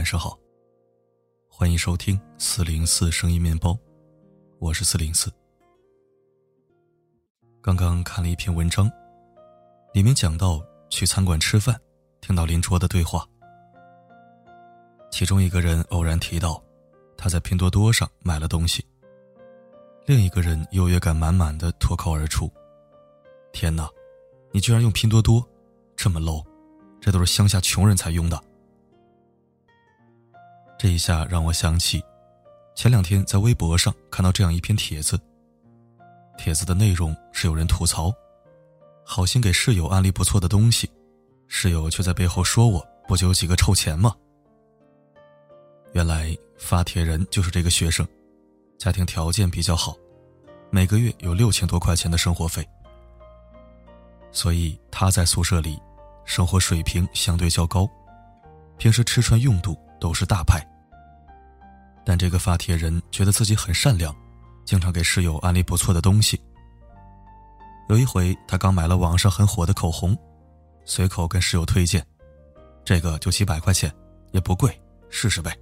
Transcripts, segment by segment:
晚上好，欢迎收听四零四声音面包，我是四零四。刚刚看了一篇文章，里面讲到去餐馆吃饭，听到邻桌的对话，其中一个人偶然提到他在拼多多上买了东西，另一个人优越感满满的脱口而出：“天哪，你居然用拼多多，这么 low！” 这都是乡下穷人才用的。这一下让我想起，前两天在微博上看到这样一篇帖子。帖子的内容是有人吐槽，好心给室友安利不错的东西，室友却在背后说我不就有几个臭钱吗？原来发帖人就是这个学生，家庭条件比较好，每个月有六千多块钱的生活费，所以他在宿舍里。生活水平相对较高，平时吃穿用度都是大牌。但这个发帖人觉得自己很善良，经常给室友安利不错的东西。有一回，他刚买了网上很火的口红，随口跟室友推荐：“这个就几百块钱，也不贵，试试呗。”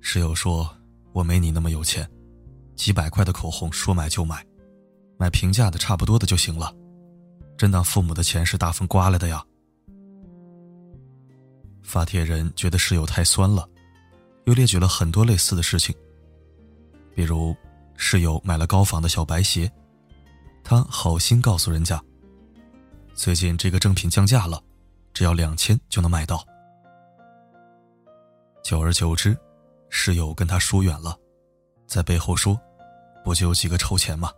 室友说：“我没你那么有钱，几百块的口红说买就买，买平价的差不多的就行了。”真当父母的钱是大风刮来的呀？发帖人觉得室友太酸了，又列举了很多类似的事情。比如，室友买了高仿的小白鞋，他好心告诉人家，最近这个正品降价了，只要两千就能买到。久而久之，室友跟他疏远了，在背后说，不就有几个臭钱吗？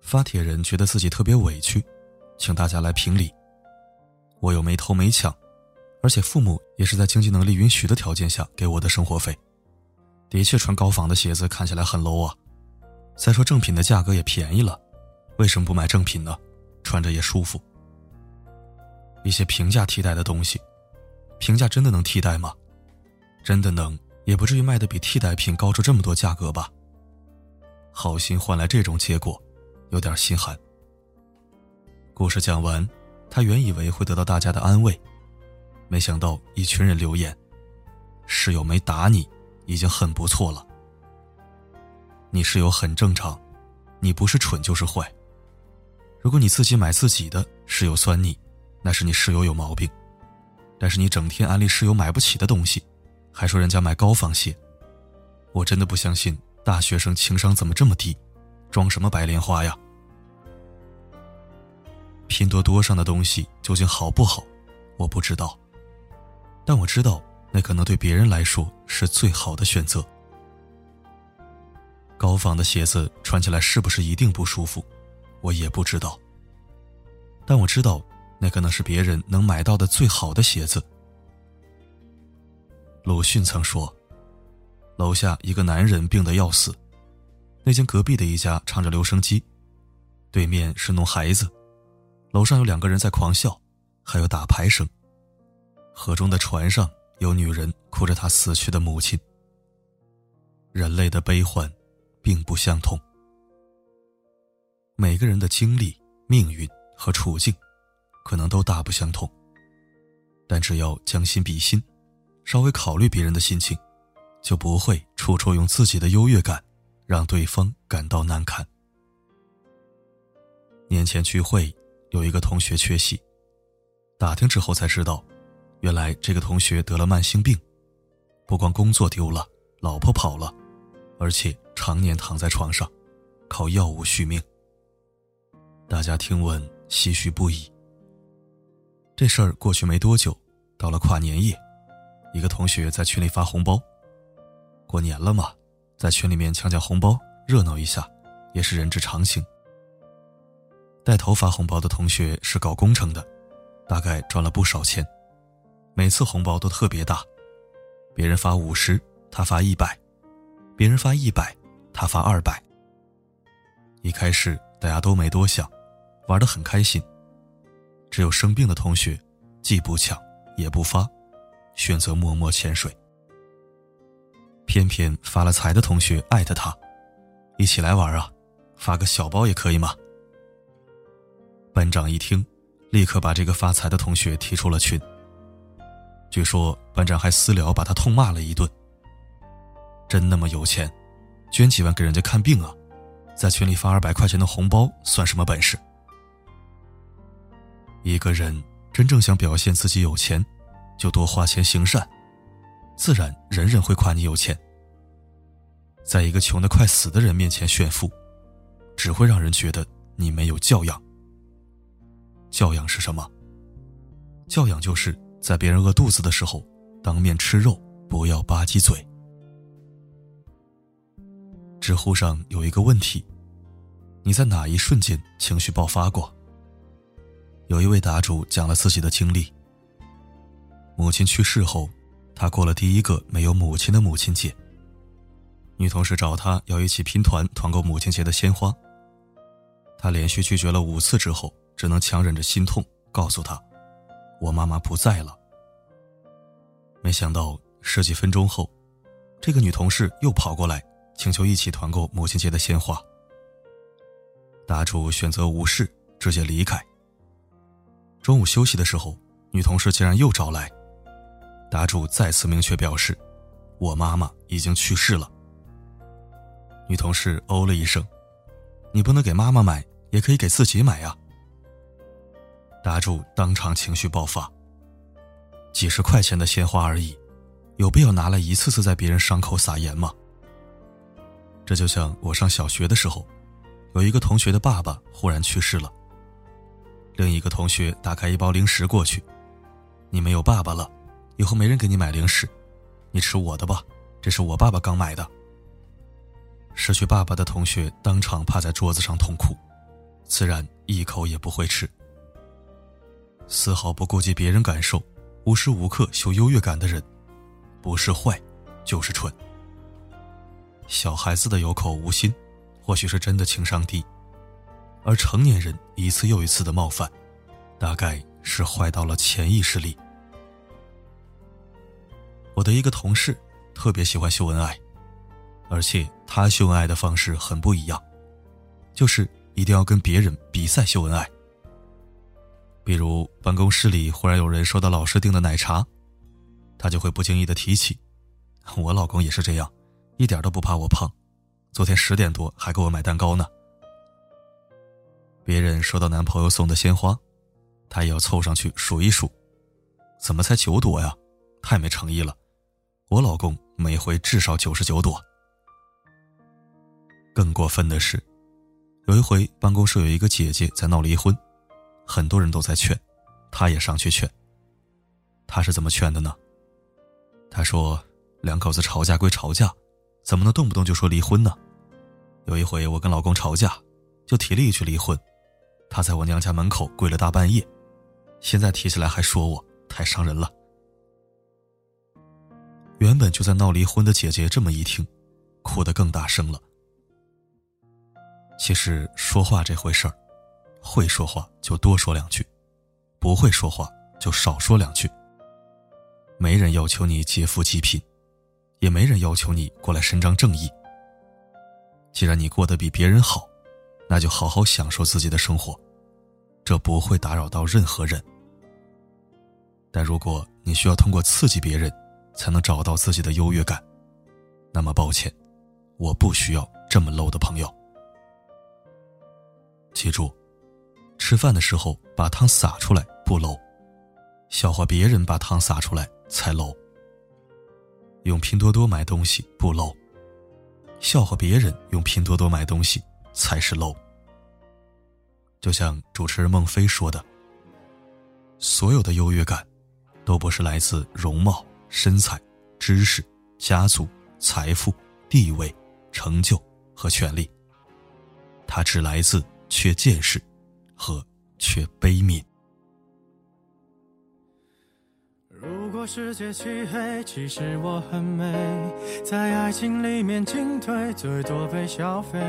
发帖人觉得自己特别委屈，请大家来评理。我又没偷没抢，而且父母也是在经济能力允许的条件下给我的生活费。的确，穿高仿的鞋子看起来很 low 啊。再说正品的价格也便宜了，为什么不买正品呢？穿着也舒服。一些平价替代的东西，平价真的能替代吗？真的能，也不至于卖的比替代品高出这么多价格吧？好心换来这种结果。有点心寒。故事讲完，他原以为会得到大家的安慰，没想到一群人留言：“室友没打你，已经很不错了。你室友很正常，你不是蠢就是坏。如果你自己买自己的，室友酸你，那是你室友有毛病。但是你整天安利室友买不起的东西，还说人家买高仿鞋，我真的不相信大学生情商怎么这么低，装什么白莲花呀？”拼多多上的东西究竟好不好，我不知道。但我知道，那可能对别人来说是最好的选择。高仿的鞋子穿起来是不是一定不舒服，我也不知道。但我知道，那可能是别人能买到的最好的鞋子。鲁迅曾说：“楼下一个男人病得要死，那间隔壁的一家唱着留声机，对面是弄孩子。”楼上有两个人在狂笑，还有打牌声。河中的船上有女人哭着她死去的母亲。人类的悲欢，并不相同。每个人的经历、命运和处境，可能都大不相同。但只要将心比心，稍微考虑别人的心情，就不会处处用自己的优越感，让对方感到难堪。年前聚会。有一个同学缺席，打听之后才知道，原来这个同学得了慢性病，不光工作丢了，老婆跑了，而且常年躺在床上，靠药物续命。大家听闻唏嘘不已。这事儿过去没多久，到了跨年夜，一个同学在群里发红包，过年了嘛，在群里面抢抢红包，热闹一下，也是人之常情。带头发红包的同学是搞工程的，大概赚了不少钱，每次红包都特别大，别人发五十，他发一百；别人发一百，他发二百。一开始大家都没多想，玩得很开心，只有生病的同学，既不抢也不发，选择默默潜水。偏偏发了财的同学艾特他，一起来玩啊，发个小包也可以吗？班长一听，立刻把这个发财的同学踢出了群。据说班长还私聊把他痛骂了一顿。真那么有钱，捐几万给人家看病啊？在群里发二百块钱的红包算什么本事？一个人真正想表现自己有钱，就多花钱行善，自然人人会夸你有钱。在一个穷得快死的人面前炫富，只会让人觉得你没有教养。教养是什么？教养就是在别人饿肚子的时候，当面吃肉，不要吧唧嘴。知乎上有一个问题：你在哪一瞬间情绪爆发过？有一位答主讲了自己的经历。母亲去世后，他过了第一个没有母亲的母亲节。女同事找他要一起拼团团购母亲节的鲜花，他连续拒绝了五次之后，只能强忍着心痛告诉她：“我妈妈不在了。”没想到十几分钟后，这个女同事又跑过来请求一起团购母亲节的鲜花。答主选择无视，直接离开。中午休息的时候，女同事竟然又找来，答主再次明确表示：“我妈妈已经去世了。”女同事哦了一声：“你不能给妈妈买，也可以给自己买呀。”答主当场情绪爆发：“几十块钱的鲜花而已，有必要拿来一次次在别人伤口撒盐吗？”这就像我上小学的时候，有一个同学的爸爸忽然去世了。另一个同学打开一包零食过去：“你没有爸爸了，以后没人给你买零食，你吃我的吧，这是我爸爸刚买的。”失去爸爸的同学当场趴在桌子上痛哭，自然一口也不会吃。丝毫不顾及别人感受，无时无刻秀优越感的人，不是坏，就是蠢。小孩子的有口无心，或许是真的情商低；而成年人一次又一次的冒犯，大概是坏到了潜意识里。我的一个同事特别喜欢秀恩爱。而且他秀恩爱的方式很不一样，就是一定要跟别人比赛秀恩爱。比如办公室里忽然有人收到老师订的奶茶，他就会不经意的提起：“我老公也是这样，一点都不怕我胖，昨天十点多还给我买蛋糕呢。”别人收到男朋友送的鲜花，他也要凑上去数一数，怎么才九朵呀？太没诚意了！我老公每回至少九十九朵。更过分的是，有一回办公室有一个姐姐在闹离婚，很多人都在劝，他也上去劝。他是怎么劝的呢？他说：“两口子吵架归吵架，怎么能动不动就说离婚呢？有一回我跟老公吵架，就提了一句离婚，他在我娘家门口跪了大半夜，现在提起来还说我太伤人了。”原本就在闹离婚的姐姐这么一听，哭得更大声了。其实说话这回事儿，会说话就多说两句，不会说话就少说两句。没人要求你劫富济贫，也没人要求你过来伸张正义。既然你过得比别人好，那就好好享受自己的生活，这不会打扰到任何人。但如果你需要通过刺激别人，才能找到自己的优越感，那么抱歉，我不需要这么 low 的朋友。记住，吃饭的时候把汤洒出来不 low，笑话别人把汤洒出来才 low。用拼多多买东西不 low，笑话别人用拼多多买东西才是 low。就像主持人孟非说的，所有的优越感，都不是来自容貌、身材、知识、家族、财富、地位、成就和权利，它只来自。缺见识和缺悲悯。如果世界漆黑，其实我很美，在爱情里面进退，最多被消费。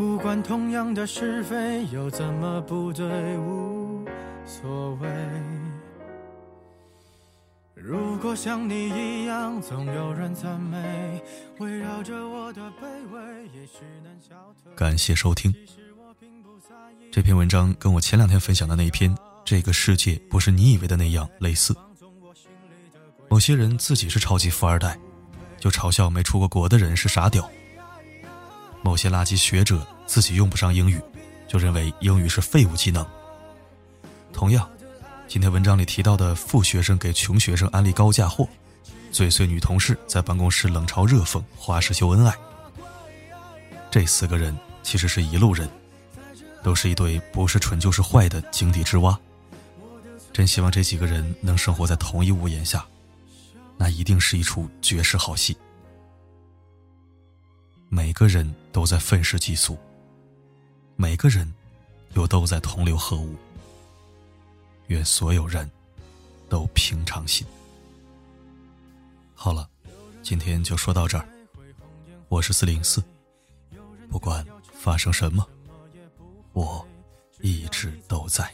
无关同样的是非，又怎么不对？无所谓。如果像你一样，总有人赞美，围绕着我的卑微，也许能消退。感谢收听。这篇文章跟我前两天分享的那篇《这个世界不是你以为的那样》类似。某些人自己是超级富二代，就嘲笑没出过国的人是傻屌。某些垃圾学者自己用不上英语，就认为英语是废物技能。同样，今天文章里提到的富学生给穷学生安利高价货，嘴碎女同事在办公室冷嘲热讽花式秀恩爱，这四个人其实是一路人，都是一对不是蠢就是坏的井底之蛙。真希望这几个人能生活在同一屋檐下，那一定是一出绝世好戏。每个人都在愤世嫉俗，每个人又都在同流合污。愿所有人都平常心。好了，今天就说到这儿。我是四零四，不管发生什么，我一直都在。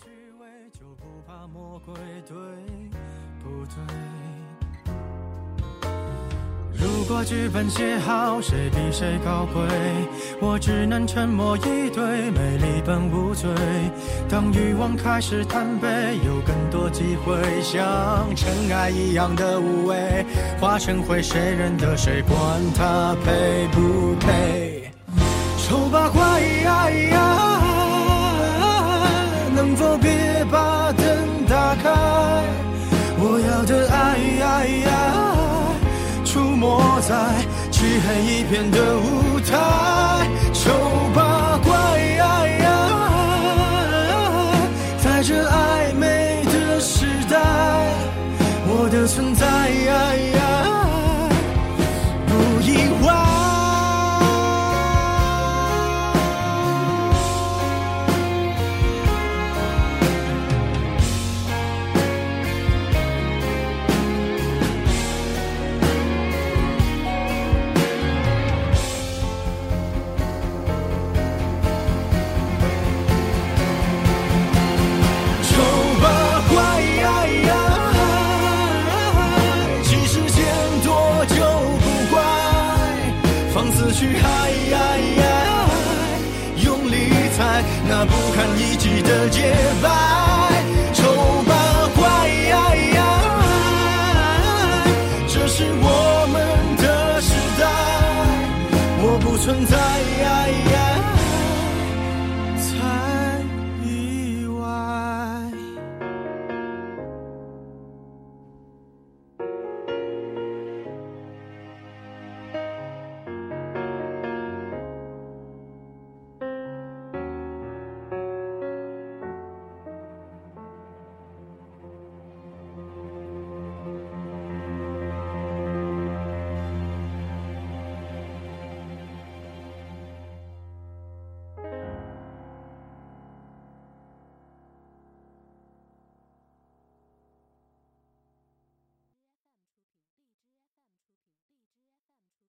如果剧本写好，谁比谁高贵？我只能沉默以对，美丽本无罪。当欲望开始贪杯，有更多机会，像尘埃一样的无畏，化成灰，谁认得谁？管他配不配？丑八怪，能否别把在漆黑一片的舞台，存在。